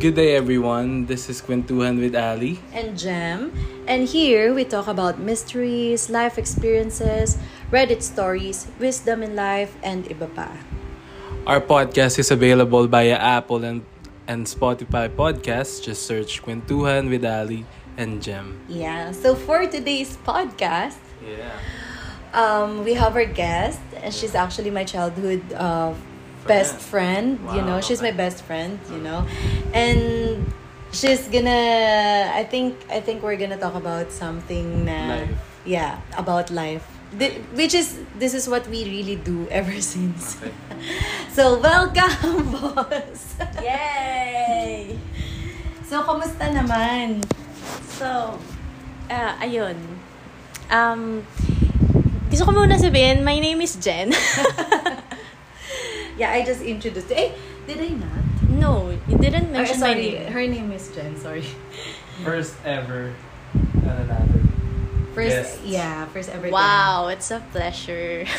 Good day, everyone. This is Quintuhan with Ali. and Jem. And here we talk about mysteries, life experiences, Reddit stories, wisdom in life, and iba pa. Our podcast is available via Apple and, and Spotify podcasts. Just search Quintuhan with Ali and Jem. Yeah, so for today's podcast, Yeah. um, we have our guest, and she's actually my childhood uh, best friend. You Wow, know, she's my best friend. You know, and she's gonna. I think. I think we're gonna talk about something. Na, Life. Yeah, about life. Thi- which is this is what we really do ever since. Okay. So welcome, boss. Yay! So kamusta naman? So, ah, ayun. Um, gusto ko muna sabihin, my name is Jen. Yeah, I just introduced. Eh, did I not? no, you didn't Or, mention my sorry, name. her name is Jen. Sorry. First ever. Ano natin? First, Guest. yeah, first ever. Wow, it's a pleasure.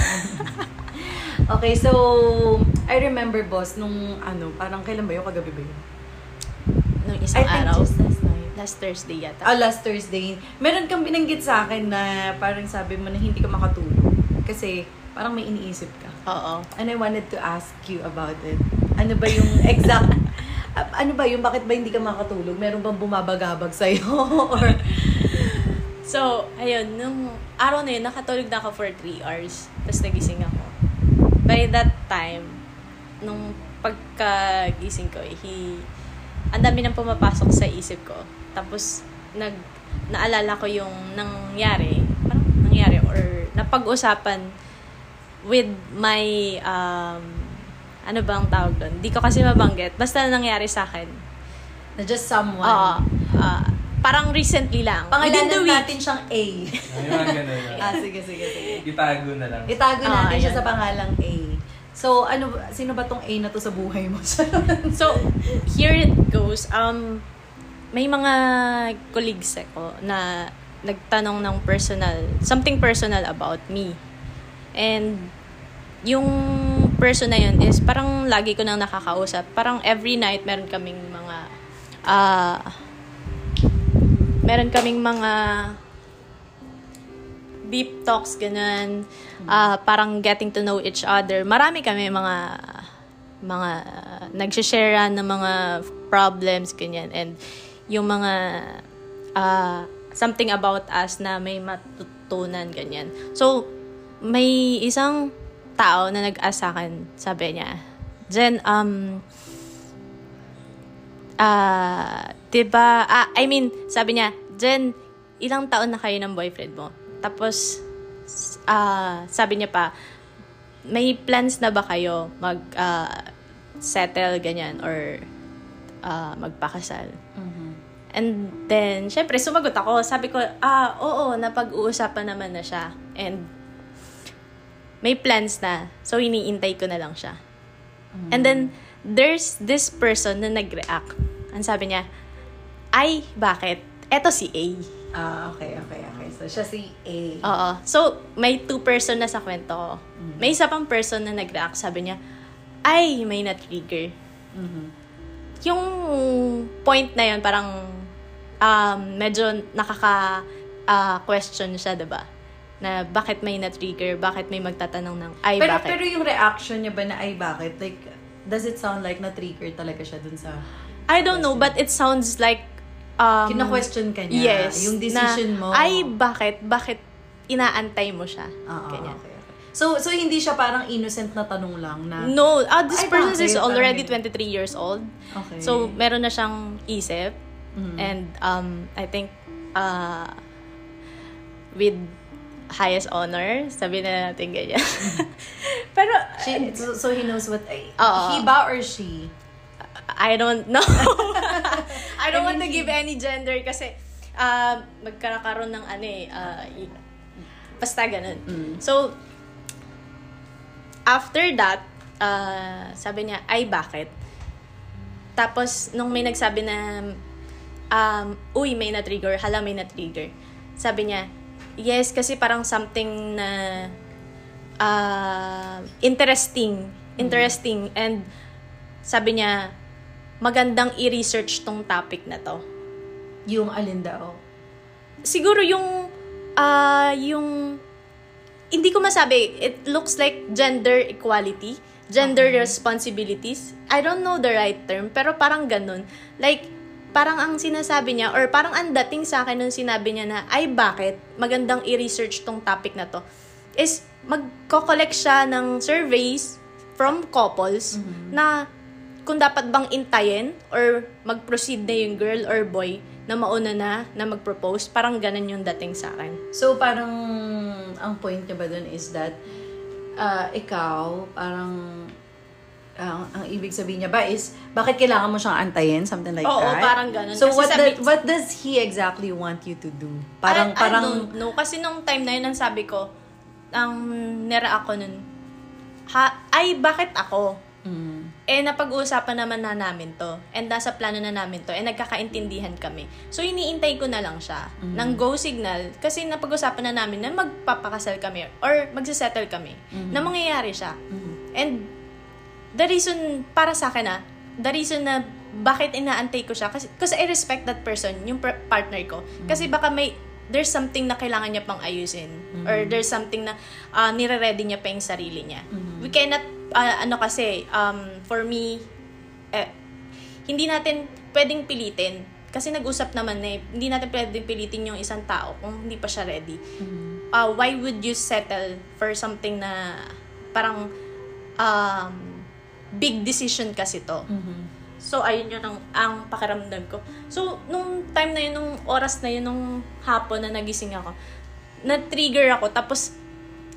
Okay, so I remember boss nung ano, parang kailan ba yun? Kagabi ba yun? Nung I isang think araw. just last night. Last Thursday yata. Ah, last Thursday. Meron kang binanggit sa akin na parang sabi mo na hindi ka makatulog. Kasi parang may iniisip ka. Oo. And I wanted to ask you about it. Ano ba yung exact... Ano ba yung bakit ba hindi ka makatulog? Meron bang bumabagabag sa'yo? Or... So, ayun, nung araw na yun, nakatulog na ako for 3 hours. Tapos nagising ako. By that time, nung pagkagising ko, he, ang dami nang pumapasok sa isip ko. Tapos, nag, naalala ko yung nangyari, parang nangyari, or napag-usapan with my, um, ano bang tawag doon? Di ko kasi mabanggit. Basta nangyari sa akin. Na just someone. Oo. ah, parang recently lang. Within the Pangalanan week. natin siyang A. Ayun, ganun. ah, sige, sige, sige. Itago na lang. Itago Ah, natin siya ayan. sa pangalang A. So, ano, sino ba tong A na to sa buhay mo? So, here it goes. Um, may mga colleagues ako na nagtanong ng personal, something personal about me. And yung person na yun is parang lagi ko nang nakakausap. Parang every night meron kaming mga ah meron kaming mga deep talks ganun. Ah, parang getting to know each other. Marami kami mga mga nagsishare ng mga problems ganyan and yung mga ah, something about us na may matutunan ganyan. So may isang tao na nag-ask sa akin, sabi niya, Jen, um, ah, 'di ba? Ah, I mean, sabi niya, Jen, ilang taon na kayo ng boyfriend mo? Tapos ah, sabi niya pa, may plans na ba kayo mag ah, settle ganyan or ah, magpakasal? And then, syempre, sumagot ako. Sabi ko, ah, oo, napag-uusapan naman na siya. And may plans na. So, iniintay ko na lang siya. And then, there's this person na nag-react. Ang sabi niya, ay, bakit? Eto si A. ah, okay, okay, okay. So, siya si A. Oo. So, may two person na sa kwento ko. May isa pang person na nag-react. Sabi niya, ay, may na-trigger. Yung point na yun, parang um, medyo nakaka-question siya, 'di ba? Na bakit may na-trigger, bakit may magtatanong ng, ay, pero, bakit? pero yung reaction niya ba na ay bakit? Like, does it sound like na-trigger talaga siya dun sa... I don't know, but it sounds like, um, Kina-question ka niya. Yes. Yung decision na, mo. Ay, bakit? Bakit inaantay mo siya? Oo, Ganyan. okay. So, so hindi siya parang innocent na tanong lang na... No, ah, this person is already Parang 23 years old. Okay. So, meron na siyang isip. Mhm. And um, I think uh, with highest honor, sabi na natin ganyan. Pero, She, so, so he knows what... Oo. he ba or she? I don't know. I don't I want to mean, give any gender kasi uh, magkakaroon ng ano eh, uh, basta ganun. Mm. So, after that, uh, sabi niya, ay bakit? Tapos, nung may nagsabi na, um, uy, may na-trigger, hala, may na-trigger. Sabi niya, yes, kasi parang something na uh, interesting. Interesting. And sabi niya, magandang i-research tong topic na to? Yung alin daw. Siguro yung, ah, yung, hindi ko masabi, it looks like gender equality, gender responsibilities. I don't know the right term, pero parang ganun. Like, parang ang sinasabi niya, or parang ang dating sa akin nung sinabi niya na, ay bakit magandang i-research tong topic na to, is magko-collect siya ng surveys from couples na kung dapat bang intayin or mag-proceed na yung girl or boy na mauna na na mag-propose. Parang ganun yung dating sa akin. So, parang, ang point niya ba dun is that, uh, ikaw, parang, ang ang ibig sabihin niya ba is, bakit kailangan mo siyang antayin? Something like Oo, that? parang ganun. So, Kasi what, sabi- the- what does he exactly want you to do? Parang, I, parang, I don't know. Kasi nung time na yun, ang sabi ko, ang nira ako nun, ha, ay, bakit ako? mm, Eh, napag-uusapan naman na namin to. And nasa plano na namin to. And nagkakaintindihan kami. So, iniintay ko na lang siya ng go signal. Kasi napag-usapan na namin na magpapakasal kami or magsisettle kami. Na mangyayari siya. And the reason, para sa akin ah, the reason na bakit inaantay ko siya, kasi, kasi I respect that person, yung per- partner ko. Kasi baka may, there's something na kailangan niya pang ayusin. Or there's something na uh, nire-ready niya pa yung sarili niya. We cannot, ah, ano kasi, um, for me, eh, hindi natin pwedeng pilitin. Kasi nag-usap naman na eh, hindi natin pwedeng pilitin yung isang tao kung hindi pa siya ready. Uh, why would you settle for something na parang um, big decision kasi to. So, ayun yun ang, ang pakiramdam ko. So, nung time na yun, nung oras na yun, nung hapon na nagising ako, na-trigger ako, tapos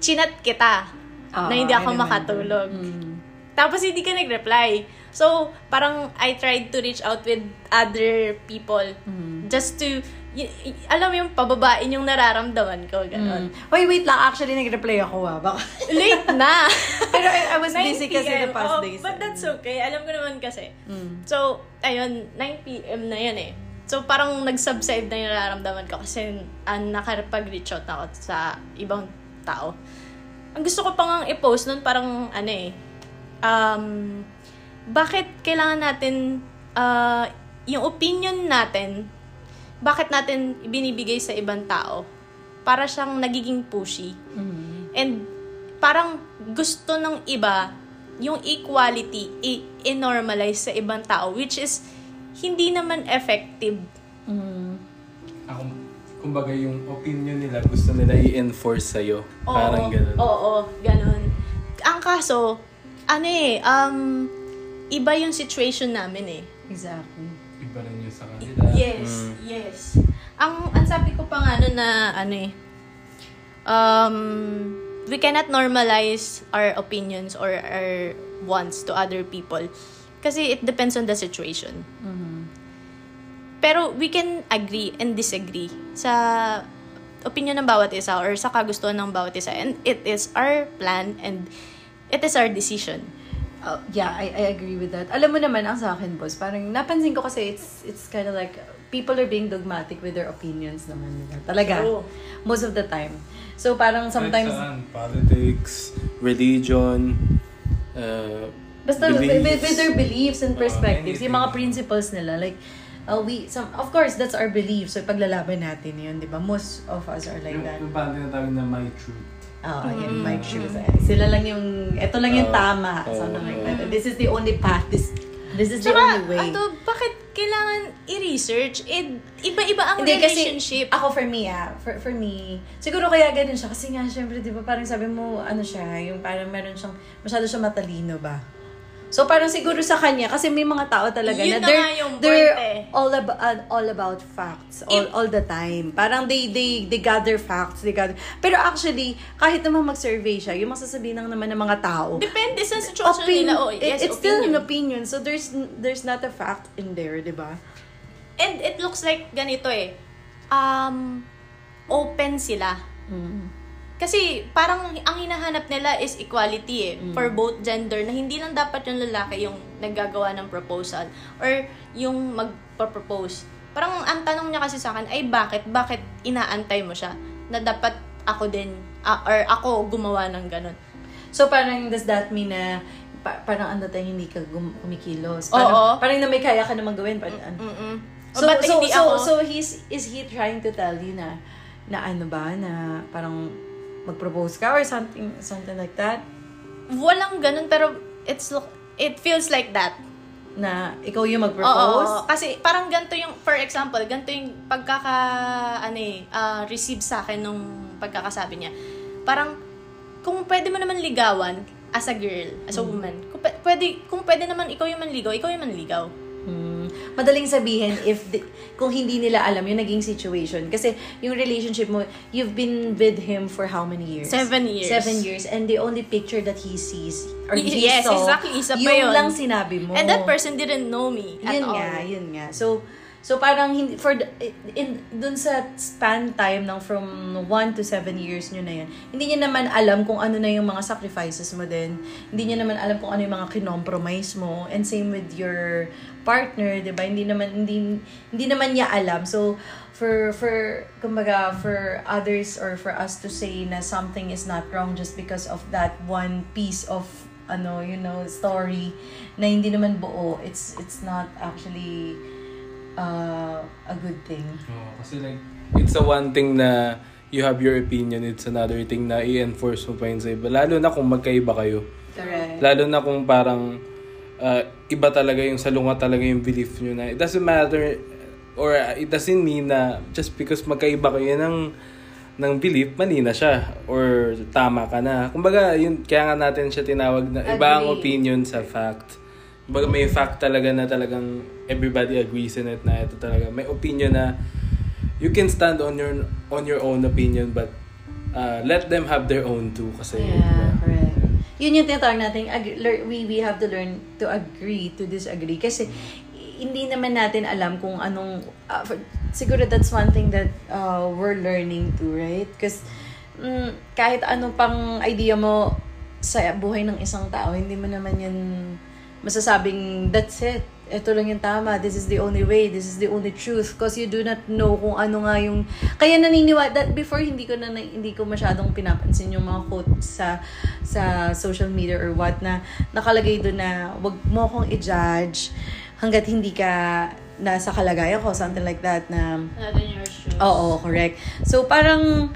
chinat kita Oo, na hindi I ako makatulog. Mm. Tapos hindi ka nag-reply. So, parang I tried to reach out with other people Mm. just to, y- y- alam mo yung pababain yung nararamdaman ko, gano'n. Mm. Wait, wait lang. Actually, nag-reply ako ah. Baka... Late na! Pero I, I was 9 busy kasi the past Oo, days. But that's okay. Alam ko naman kasi. Mm. So, ayun, 9 p.m. na yun eh. So, parang nag-subside na yung nararamdaman ko kasi uh, nakapag-reach out ako sa ibang tao. Ang gusto ko pang i-post nun, parang ano eh, um, bakit kailangan natin, uh, yung opinion natin, bakit natin binibigay sa ibang tao? Para siyang nagiging pushy. Mm. And parang gusto ng iba yung equality i-normalize sa ibang tao which is hindi naman effective. Mm. Ako, kumbaga yung opinion nila, gusto nila i-enforce sa'yo. Parang ganun. Oo, ganun. Ang kaso, ano eh, um, iba yung situation namin eh. Exactly. Iba rin yung sa kanila. Yes, Mm. yes. Ang, ang sabi ko pa nga nun na, ano eh, um, we cannot normalize our opinions or our wants to other people. Kasi it depends on the situation. Mhm. Pero we can agree and disagree sa opinion ng bawat isa or sa kagustuhan ng bawat isa. And it is our plan and it is our decision. Uh, yeah, I, I agree with that. Alam mo naman, ang sa akin, boss, parang napansin ko kasi it's it's kind of like people are being dogmatic with their opinions naman nila. Talaga. True. Most of the time. So parang sometimes... Saan, politics, religion, uh, Basta with, with, beliefs. with their beliefs and Oo, perspectives, yung mga principles nila, like, uh, we, some, of course, that's our belief. So, paglalaban natin yun, di ba? Most of us are like yung, that. yung parang tinatawag na my truth. Oo, yan, Mm. my truth. Sila lang yung, eto lang yung tama. Something like that. This is the only path. This, this is the Tsaka, only way. ato, bakit kailangan i-research? Eh, iba-iba ang Hindi, kasi relationship. ako for me, ah, for, for me, siguro kaya ganun siya. Kasi nga, syempre, di ba, parang sabi mo, ano siya, yung parang meron siyang, masyado siya matalino ba? So, parang siguro sa kanya, kasi may mga tao talaga Yun na na they're, yung they're eh. all, about, all about facts, all, If- all the time. Parang they, they, they gather facts, they gather, pero actually, kahit naman mag-survey siya, yung masasabihin lang naman ng mga tao, Depende sa situation opin- nila. Oh, it- yes, it's still an opinion. opinion. So, there's there's not a fact in there, di ba? And it looks like ganito eh. Um, open sila. Mm. Kasi parang ang hinahanap nila is equality eh, for both gender na hindi lang dapat yung lalaki yung naggagawa ng proposal or yung magpa-propose. Parang ang tanong niya kasi sa akin ay bakit? Bakit inaantay mo siya? Na dapat ako din ah, or ako gumawa ng ganun. So parang does that mean na pa- parang ano tayo hindi ka gum- kumikilos? Oo. Parang, parang na may kaya ka naman gawin. Parang, ano. Mm-mm. So, Ba't so, hindi so, ako? so he's, is he trying to tell you na, na ano ba, na parang mag-propose ka or something, something like that? Walang ganun, pero it's it feels like that. Na ikaw yung Oo, mag-propose? kasi parang ganito yung, for example, ganito yung pagkaka, ano eh, ah, receive sa akin nung pagkakasabi niya. Parang, kung pwede mo naman ligawan, as a girl, as a Mm. woman, kung pwede, kung pwede naman ikaw yung manligaw, ikaw yung manligaw. Hmm. Madaling sabihin if di- kung hindi nila alam yung naging situation. Kasi yung relationship mo, you've been with him for how many years? Seven years. Seven years. And the only picture that he sees, or he yes, saw, exactly. Isa pa yung yun. lang sinabi mo. And that person didn't know me at yun all. nga, yun nga. So, so parang hindi, for, in, dun sa span time ng from 1 to 7 years nyo na yun, hindi niya naman alam kung ano na yung mga sacrifices mo din. Hindi niya naman alam kung ano yung mga kinompromise mo. And same with your partner, 'di ba? Hindi naman hindi hindi naman niya alam. So for for kumbaga for others or for us to say na something is not wrong just because of that one piece of ano, you know, story na hindi naman buo, it's it's not actually uh, a good thing. Oo, kasi like, it's a one thing na you have your opinion, it's another thing na i-enforce mo pa yun sa iba. Lalo na kung magkaiba kayo. Correct. Lalo na kung parang uh, iba talaga yung salungat talaga yung belief nyo na it doesn't matter or it doesn't mean na just because magkaiba kayo ng ng belief, mali na siya or tama ka na. Kumbaga, yun, kaya nga natin siya tinawag na iba ang opinion sa fact. Kumbaga, may fact talaga na talagang everybody agrees in it na ito talaga. May opinion na you can stand on your on your own opinion but uh, let them have their own too kasi Yeah, diba? correct. Yun yung tinatawag natin, ag- we, we have to learn to agree to disagree. Kasi hindi naman natin alam kung anong, uh, for- siguro that's one thing that uh, we're learning too, right? Because mm, kahit ano pang idea mo sa buhay ng isang tao, hindi mo naman yan masasabing, that's it. Ito lang yung tama. This is the only way. This is the only truth. Because you do not know kung ano nga yung... Kaya naniniwala... That before, hindi ko na hindi ko masyadong pinapansin yung mga quotes sa sa social media or what na nakalagay doon na wag mo akong i-judge hanggat hindi ka nasa kalagayan ko. Something like that na... Not in your shoes. Oo, correct. So, parang,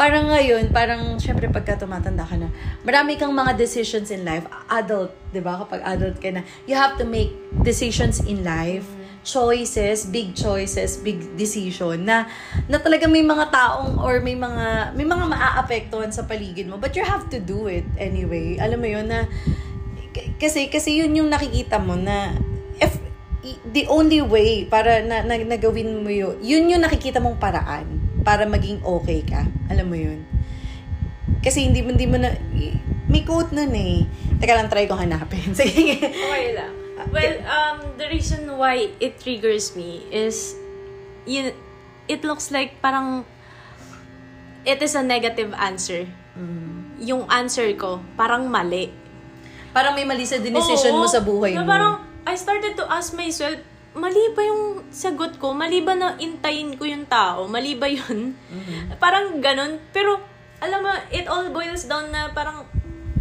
parang ngayon, parang, syempre, pagka tumatanda ka na, marami kang mga decisions in life. Adult, di ba? Kapag adult ka na, you have to make decisions in life. Choices, big choices, big decision na na talaga may mga taong or may mga may mga maaapektuhan sa paligid mo but you have to do it anyway alam mo yun na kasi kasi yun yung nakikita mo na if the only way para na, na nagawin mo yun, yun yung nakikita mong paraan para maging okay ka. Alam mo yun? Kasi hindi mo, hindi mo na, may quote nun eh. Teka lang, try ko hanapin. Sige. Okay lang. Well, um, the reason why it triggers me is, you, it looks like parang, it is a negative answer. Yung answer ko, parang mali. Parang may mali sa decision mo Oo, sa buhay mo. Parang, I started to ask myself, mali ba yung sagot ko? Mali ba na intayin ko yung tao? Mali ba yun? Mm-hmm. Parang ganun. Pero, alam mo, it all boils down na parang,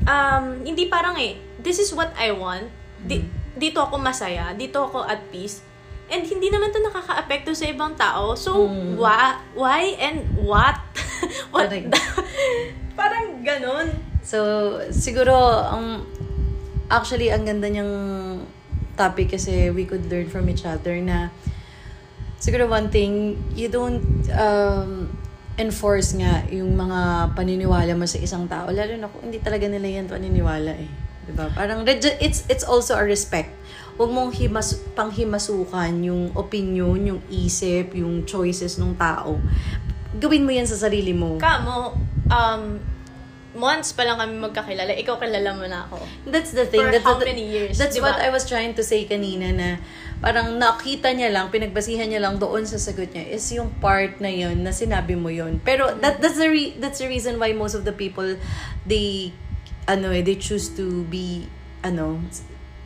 um, hindi parang eh, this is what I want. Di, Mm-hmm. dito ako masaya. Dito ako at peace. And hindi naman to nakaka-apekto sa ibang tao. So, Mm. why, why and what? what Correct. the- parang ganun. So, siguro, ang actually, ang ganda niyang topic kasi we could learn from each other na siguro one thing, you don't um, enforce nga yung mga paniniwala mo sa isang tao. Lalo na kung hindi talaga nila yan paniniwala eh. Diba? Parang it's, it's also a respect. Huwag mong himas, panghimasukan yung opinion, yung isip, yung choices ng tao. Gawin mo yan sa sarili mo. Kamo, um, months pa lang kami magkakilala. Ikaw kilala mo na ako. That's the thing. For that's how the- many years, That's di ba? what I was trying to say kanina na parang nakita niya lang, pinagbasihan niya lang doon sa sagot niya is yung part na yun na sinabi mo yun. Pero that that's the re- that's the reason why most of the people they ano eh, they choose to be ano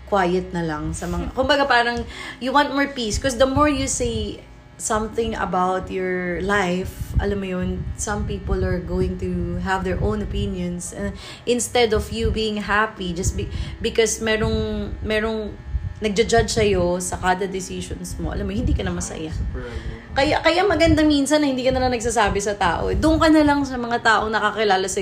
quiet na lang sa mga kumbaga parang you want more peace because the more you say something about your life alam mo yun, some people are going to have their own opinions. Uh, instead of you being happy, just be, because merong, merong nagja-judge sa'yo sa kada decisions mo, alam mo, hindi ka na masaya. Super agree. Kaya kaya maganda minsan na hindi ka na lang nagsasabi sa tao. Doon ka na lang sa mga taong nakakilala sa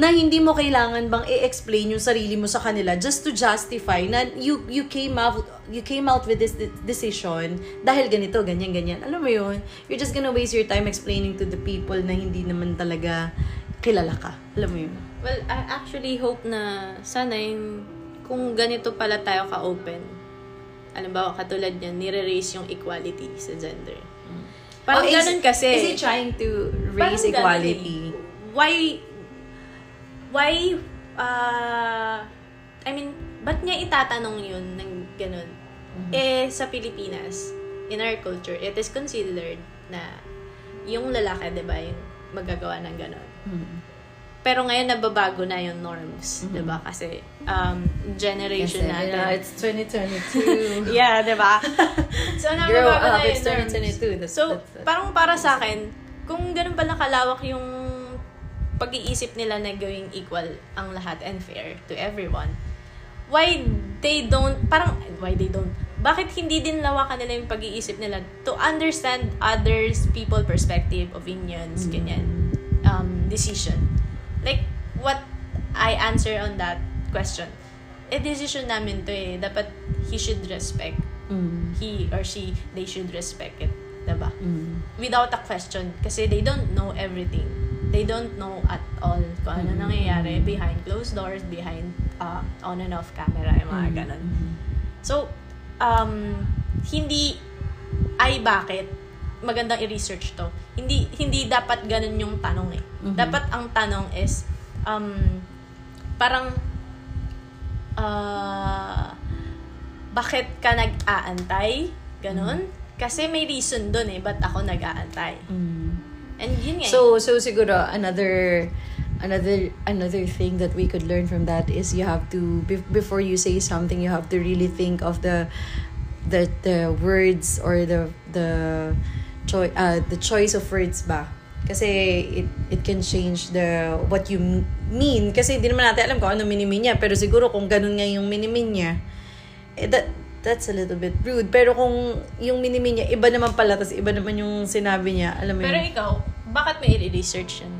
na hindi mo kailangan bang i-explain yung sarili mo sa kanila just to justify na you you came out you came out with this de- decision dahil ganito, ganyan, ganyan. Alam mo yun? You're just gonna waste your time explaining to the people na hindi naman talaga kilala ka. Alam mo yun? Well, I actually hope na sana yung, kung ganito pala tayo ka-open, alam ba, katulad niyan, nire-raise yung equality sa gender. Parang Oh, is- ganun kasi. Is he trying to raise equality? eh. Why, why, uh, I mean, ba't niya itatanong yun ng ganun? Mm-hmm. Eh, sa Pilipinas, in our culture, it is considered na yung lalaki, di ba, yung magagawa ng ganun. Mhm. Pero ngayon, nababago na yung norms, di ba? Kasi, um, generation Kasi, natin. yeah, it's 2022. yeah, di ba? so, Grow nababago up, na it's yung norms. 2022. That's, So, that's, that's, parang para sa akin, kung ganun pala kalawak yung pag-iisip nila na gawing equal ang lahat and fair to everyone, why they don't, parang, why they don't, bakit hindi din lawakan nila yung pag-iisip nila to understand others, people perspective, opinions, ganyan, um, decision. Like, what I answer on that question, eh, decision namin to eh, dapat he should respect mm, he or she, they should respect it. Diba? mm, Without a question. Kasi they don't know everything. They don't know at all kung ano Mm. nangyayari behind closed doors, behind uh, on and off camera, yung mga Mm. ganon. So, um, hindi, ay bakit? Magandang i-research to. Hindi, hindi dapat ganun yung tanong eh. Mhm. Dapat ang tanong is, um, parang, ah, bakit ka nag-aantay? Ganon. Kasi may reason dun eh, ba't ako nag-aantay? mm. And yun nga eh. So so siguro another another another thing that we could learn from that is you have to be, before you say something you have to really think of the the the words or the the choice uh, the choice of words ba kasi it it can change the what you mean kasi hindi naman natin alam kung ano minimin niya pero siguro kung ganun nga yung minimin niya eh, that that's a little bit rude pero kung yung minimin niya iba naman pala tapos iba naman yung sinabi niya alam mo Pero yun ikaw, bakit may i-research yun?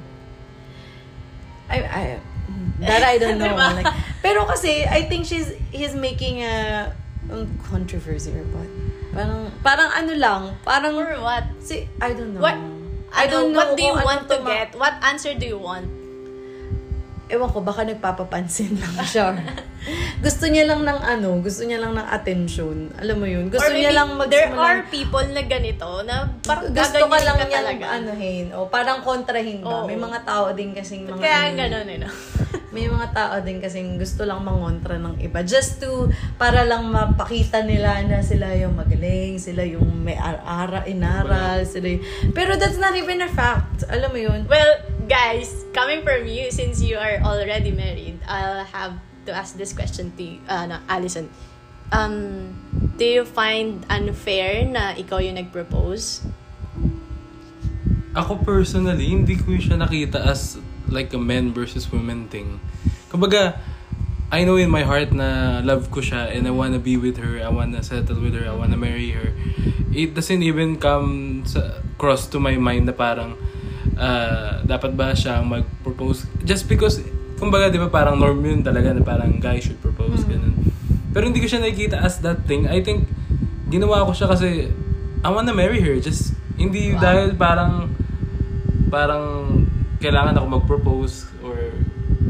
I, I, that I don't know. Diba? like, pero kasi, I think she's, he's making a um, controversy or what. Parang, parang ano lang, parang, Or what? si, I don't know. What? I don't know What do you ano want to get? What answer do you want? Ewan ko, baka nagpapapansin lang siya. gusto niya lang ng ano, gusto niya lang ng attention. Alam mo yun? Gusto niya lang there magsimulan- are people na ganito na parang gusto ka lang ka niya talaga. anuhin. O parang kontrahin ba? Oo. May mga tao din kasing mga... Kaya ano- ganun eh, no? May mga tao din kasing gusto lang mangontra ng iba. Just to, para lang mapakita nila na sila yung magaling, sila yung may ara, inaral, sila yung... Pero that's not even a fact. Alam mo yun? Well, guys, coming from you, since you are already married, I'll have to ask this question to you, uh, no, Allison. Um, do you find unfair na ikaw yung nag-propose? Ako personally, hindi ko siya nakita as like a men versus women thing. Kumbaga, I know in my heart na love ko siya and I wanna be with her, I wanna settle with her, I wanna marry her. It doesn't even come sa, cross to my mind na parang uh, dapat ba siya mag-propose just because kumbaga di ba parang norm yun talaga na parang guy should propose ganun. Pero hindi ko siya nakikita as that thing. I think ginawa ko siya kasi I wanna marry her. Just hindi dahil parang parang kailangan ako mag-propose or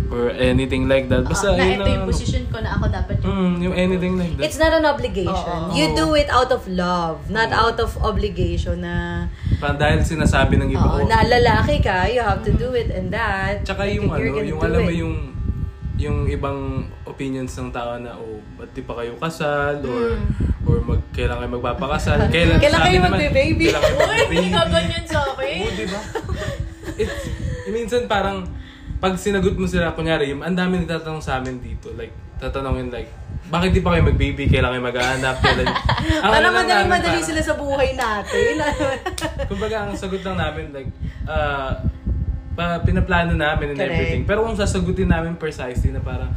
or anything like that. Basta Ah, na yun ito yung ang- position ko na ako dapat yung... Mm, yung anything like that. It's not an obligation. Oo. You do it out of love, not Oo. out of obligation na, Parang dahil sinasabi ng iba oo, ko. na lalaki ka, you have to do it and that. Tsaka Like, yung ano, yung alam mo yung yung ibang opinions ng tao na oh, ba't di pa kayo kasal or Mm. or mag kailan kayo magpapakasal kailan Kailan sa kayo magbe-baby? kailan kayo magbe-baby? ka ganyan sa akin. Oo, di ba? It's, minsan parang, pag sinagot mo sila, kunyari, yung, ang dami nagtatanong sa amin dito, like, tatanungin like, bakit di pa kayo mag-baby? Kailan kayo mag-aanak? Kailan... Ang Para madali-madali sila sa buhay natin. Kumbaga, ang sagot lang namin, like, ah, pa, pinaplano namin and Correct. everything. Pero kung sasagutin namin precisely na parang,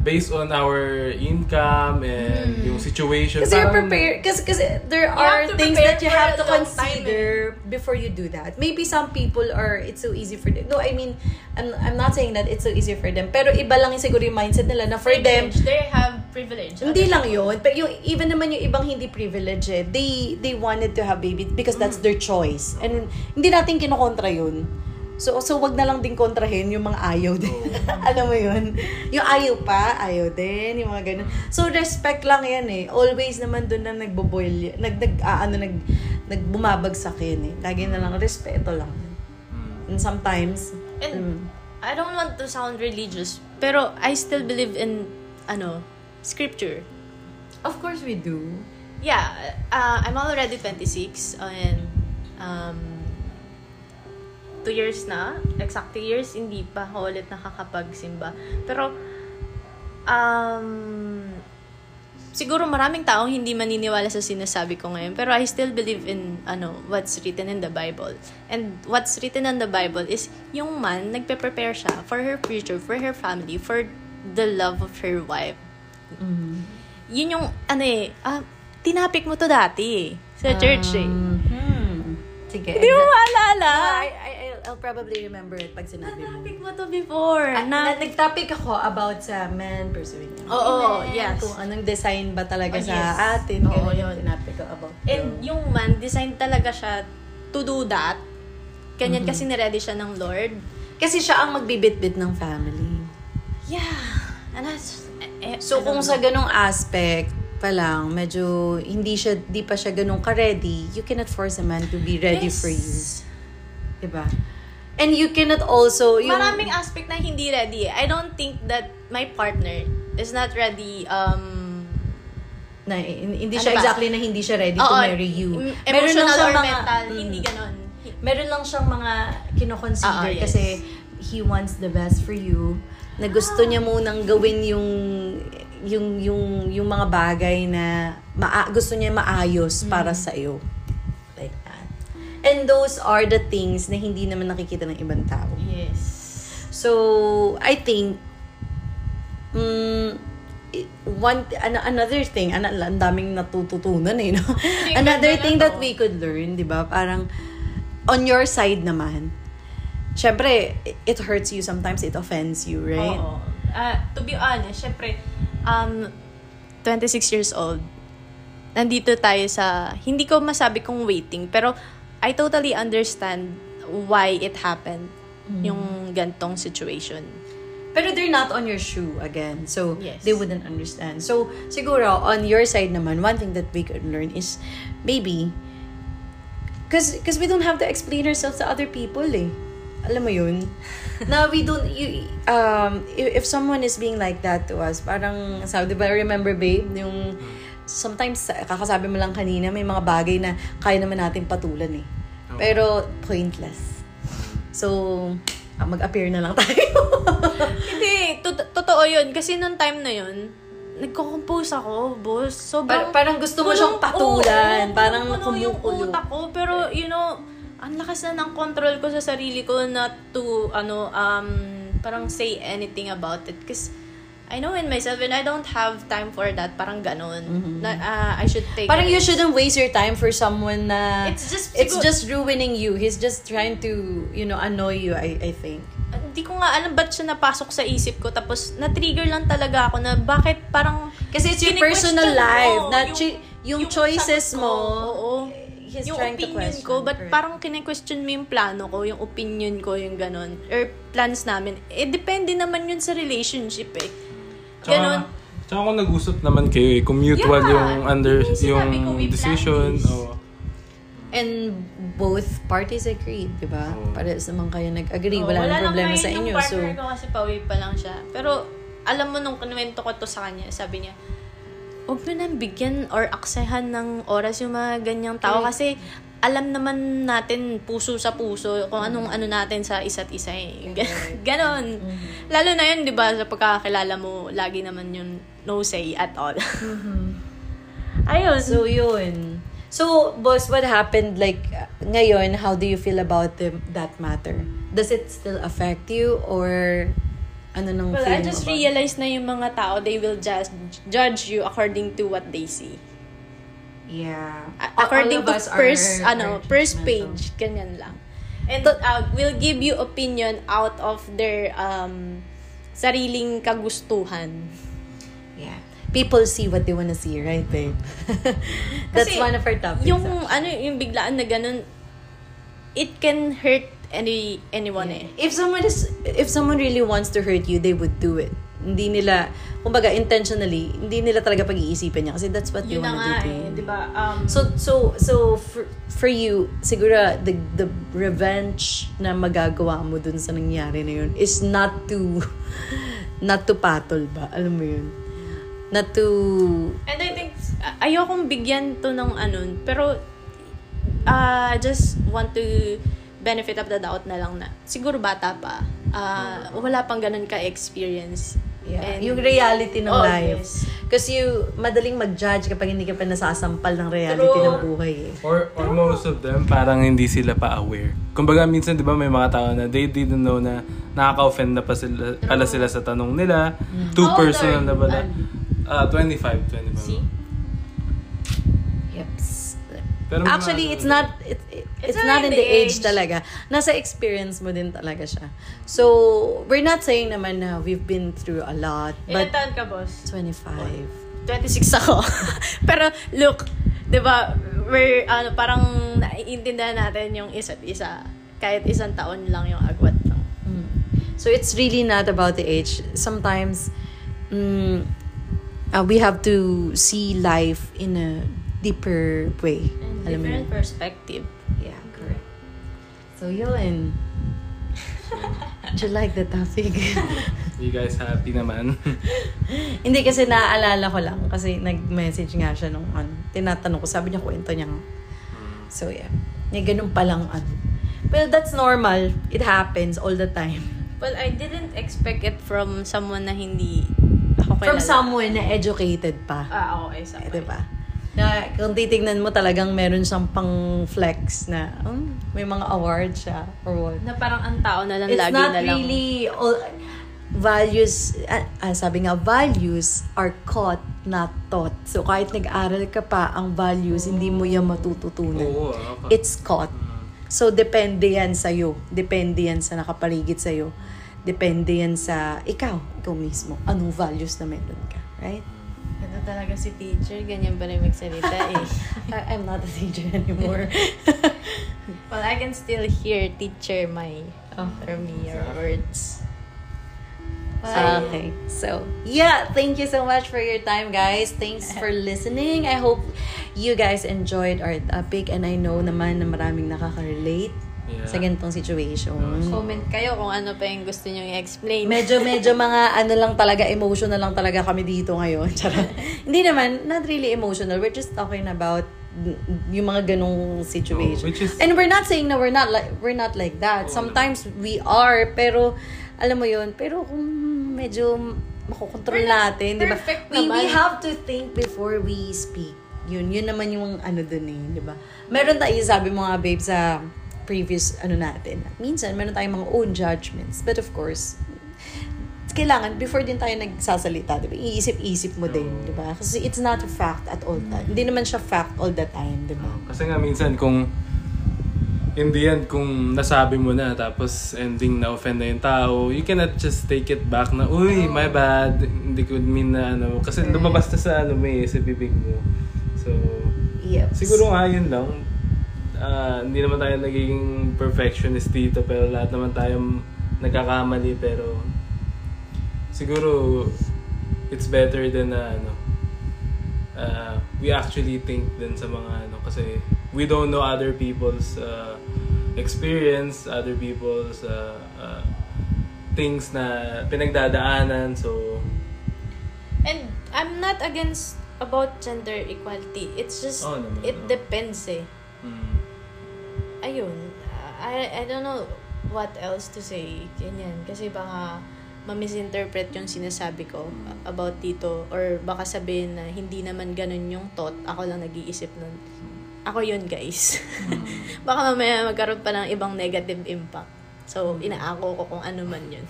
based on our income and yung situation. Kasi you're prepared. Kasi, kasi there are things that you have to long time, consider before you do that. Maybe some people are, it's so easy for them. No, I mean, I'm, I'm not saying that it's so easy for them. Pero iba lang yung siguro yung mindset nila na for them, Privilege. They have privilege. Hindi lang yun. Pero yung, even naman yung ibang hindi privilege eh, they, they wanted to have baby because that's their choice. And hindi natin kinokontra yun. So, so wag na lang din kontrahin yung mga ayaw din. Alam mo yun? Yung ayaw pa, ayaw din, yung mga ganun. So, respect lang yan eh. Always naman doon na nagbo-boil, y- nag, nag, ah, ano, nag, nagbumabagsak yan eh. Lagi na lang, respeto lang. And sometimes, And mm, I don't want to sound religious, pero I still believe in, ano, scripture. of course we do. Yeah, uh, I'm already 26 and um, two years na, exact two years, hindi pa ako ulit nakakapagsimba. Pero, um, siguro maraming taong hindi maniniwala sa sinasabi ko ngayon, pero I still believe in ano, what's written in the Bible. And what's written in the Bible is yung man, nagpe-prepare siya for her future, for her family, for the love of her wife. Yun yung, ano eh, ah, tinapik mo to dati eh, sa church eh. Hmm. Sige. Hindi mo No, maalala? I, I, I'll probably remember it pag sinabi mo. Natapik mo to before. Ah, na, na, nag-topic ako about sa men pursuing Oo, happiness, yes. Kung anong design ba talaga Oh, sa yes. atin. Oo, ganun yun. tinapic ko about and yun. yung man, design talaga siya to do that. Ganyan Mm-hmm. kasi niready siya ng Lord. Kasi siya ang magbibit-bit ng family. Yeah. And that's, eh, So I kung don't sa know. ganong aspect pa lang, medyo hindi siya, di pa siya ganong ka-ready, you cannot force a man to be ready Yes. for you. Diba? And you cannot also, yung, Maraming aspect na hindi ready eh. I don't think that my partner is not ready um na, hindi Ano siya ba? exactly na hindi siya ready to Oo, marry you. em- Meron lang emotional siyang or mga- mental, Mm. hindi ganon. meron lang siyang mga kinoconsider Ah, ah, yes. kasi he wants the best for you na gusto niya munang gawin yung yung yung yung mga bagay na maa, gusto niya maayos para sa iyo and those are the things na hindi naman nakikita ng ibang tao. Yes. so i think i- one an- another thing an- ang daming natututunan eh no? Another thing that we could learn 'di ba? Parang on your side naman syempre it hurts you sometimes it offends you right? Oo. Ah, to be honest, syempre, um, 26 years old, nandito tayo sa, hindi ko masabi kung waiting, pero I totally understand why it happened, yung gantong situation. Pero they're not on your shoe again. So, Yes. they wouldn't understand. So, siguro, on your side naman, one thing that we could learn is, maybe, because cause we don't have to explain ourselves to other people eh. Alam mo yun? na we don't, you, um, if, if someone is being like that to us, parang, sabi, di ba, remember babe, yung, sometimes, kakasabi mo lang kanina, may mga bagay na kaya naman natin patulan eh. Pero, pointless. So, ah, mag-appear na lang tayo. Hindi, tot- totoo yun. Kasi nung time na yun, nagko-compose ako, boss. Par- Sobrang, parang gusto mo siyang patulan. Oo, parang punong-puno yung kumukulo. utak ko. Pero, you know, ang lakas na ng control ko sa sarili ko not to, ano, um, parang say anything about it. Because, I know in myself and I don't have time for that. Parang ganon. Na, ah, I should take Mm-hmm. Parang a you shouldn't waste your time for someone na It's just- it's siguro- just ruining you. He's just trying to, you know, annoy you, I I think. Hindi ko nga alam ba't siya napasok sa isip ko. Tapos, na-trigger lang talaga ako na bakit parang... Kasi it's your personal life. mo Not chi- yung choices sagot mo. Oo. He's yung trying to opinion question. ko, but parang kine-question mo yung plano ko, yung opinion ko, yung ganon. Or plans namin. Eh, depende naman yun sa relationship eh. Ganon. Tsaka, tsaka kung nag-usap naman kayo eh, kung mutual Yeah. yung under, Yung ko, decision. oo. And both parties agreed, di ba? Oo. Parehas naman kayo nag-agree. Oh, wala, nang problema sa inyo. So, partner ko kasi pauwi pa lang siya. Pero, alam mo nung kinuwento ko to sa kanya, sabi niya, huwag mo nang bigyan or aksehan ng oras yung mga ganyang tao kasi alam naman natin puso sa puso kung anong ano natin sa isa't isa eh. Gan- Ganon. Lalo na yun, di ba, sa pagkakakilala mo, lagi naman yung no say at all. Ayun. So, yun. So, boss, what happened, like, ngayon, how do you feel about the, that matter? Does it still affect you, or ano nang well, feeling I just it? realized na yung mga tao, they will just judge you according to what they see. Yeah. According to first, ano, first page, ganyan lang. And uh, will give you opinion out of their um, sariling kagustuhan. Yeah. People see what they wanna see, right, babe? That's Kasi one of our topics. Yung, actually. ano, yung biglaan na ganun, it can hurt any anyone eh. If someone is if someone really wants to hurt you, they would do it. Hindi nila, kumbaga intentionally, hindi nila talaga pag-iisipan niya kasi that's what Yun na wanna do. eh, di ba? Um, So so so for, for you, siguro the the revenge na magagawa mo dun sa nangyari na yun is not to not to patol ba? Alam mo yun? Not to And I think, ayokong bigyan to ng ano, pero uh, just want to benefit of the doubt na lang na siguro bata pa. Uh, wala pang ganun ka-experience. Yeah, And- yung reality ng Oh, life. yes. Kasi you, madaling mag-judge kapag hindi ka pa nasasampal ng reality True. ng buhay eh. Or, or most of them, parang hindi sila pa aware. Kumbaga, minsan, di ba, may mga tao na they didn't know na nakaka-offend na pa sila, pala sila sa tanong nila. Too How personal na pala. Ah, 25, 25. See? Pero Actually, mga- it's not it, it- it's, It's not in the the age. age. talaga. Nasa experience mo din talaga siya. So, we're not saying naman na we've been through a lot, Ilan but taon ka, boss? 25. 26 ako. Pero, look, di ba, we're, ano, parang naiintindihan natin yung isa't isa. Kahit isang taon lang yung agwat ng Mm. So, it's really not about the age. Sometimes, mm, uh, we have to see life in a deeper way. and Alam mo different yun? perspective. Yeah, correct. So, yun. Do you like the topic? You guys happy naman? Hindi kasi naaalala ko lang kasi nag-message nga siya nung ano, tinatanong ko, sabi niya kwento niya nga. So yeah, may ganun palang ano. Well, that's normal. It happens all the time. Well, I didn't expect it from someone na hindi ako kilala. From someone na educated pa. Ah, okay. Sa Eh, diba? Na kung titignan mo talagang meron siyang pang flex na um, may mga awards siya or what. Na parang ang tao na lang It's lagi not na lang. really all values ah, ah, sabi nga values are caught not taught. So kahit nag-aral ka pa ang values hindi mo yan matututunan. It's caught. So depende yan sa'yo. Depende yan sa nakapaligid sa'yo. Depende yan sa ikaw ikaw mismo anong values na meron ka right Ito talaga si teacher, ganyan pa rin magsalita eh. I- I'm not a teacher anymore well, I can still hear teacher my Oh. or me your words. Well, Okay. So, yeah, thank you so much for your time, guys. Thanks for listening. I hope you guys enjoyed our topic and I know naman na maraming nakaka-relate Yeah. sa ganitong situation. comment kayo kung ano pa yung gusto nyo i-explain. Medyo, medyo mga ano lang talaga, emotional lang talaga kami dito ngayon. Hindi naman, not really emotional. We're just talking about yung mga ganong situation. Oh, which is- And we're not saying na we're not like we're not like that. Oo Sometimes we are, pero alam mo yun, pero kung medyo makokontrol natin, di ba? perfect We, we have to think before we speak. Yun, yun naman yung ano dun eh, di ba? Meron tayo, sabi mo nga babe, sa previous ano natin. Minsan, meron tayong mga own judgments. But of course, kailangan, before din tayo nagsasalita, di ba? Iisip-isip mo din, di ba? Kasi it's not a fact at all time. Hindi naman siya fact all the time, di ba? Kasi nga minsan kung in the end, kung nasabi mo na tapos ending na offend na yung tao, you cannot just take it back na, uy, my bad, hindi ko mean na ano. Kasi lumabas na sa ano eh, sa bibig mo. So, Yep. siguro nga yun lang. Ah, hindi naman tayo nagiging perfectionist dito, pero lahat naman tayo nagkakamali, pero siguro it's better than na ano, uh, we actually think din sa mga ano kasi we don't know other people's uh, experience, other people's uh, uh, things na pinagdadaanan. So, And I'm not against about gender equality. It's just, Oo naman, it oo. depends eh. Ayun, I, I don't know what else to say. Ganyan. Kasi baka ma-misinterpret yung sinasabi ko about dito. Or baka sabihin na hindi naman ganun yung thought. Ako lang nag-iisip nun. Ako yun, guys. baka mamaya magkaroon pa ng ibang negative impact. So, inaako ko kung ano man yun.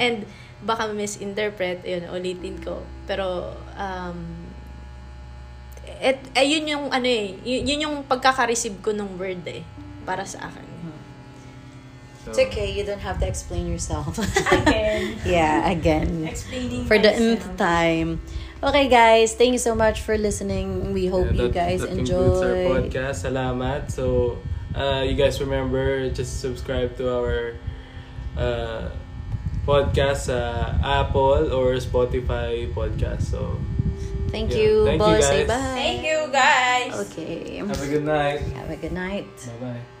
And baka misinterpret, yun, ulitin ko. Pero, um, et, ayun yung ano eh, yun yung pagkaka-receive ko ng word eh, para sa akin. So, It's okay, you don't have to explain yourself. Again. yeah, again. Explaining For the myself. nth time. Okay, guys, thank you so much for listening. We hope yeah, you that- guys that concludes our podcast. Salamat. So, uh, you guys remember, just subscribe to our uh, podcast sa Apple or Spotify podcast. So, Thank Yeah, you. thank you, Boss, say guys. bye. Thank you, guys! Okay. have a good night. Have a good night. Bye-bye.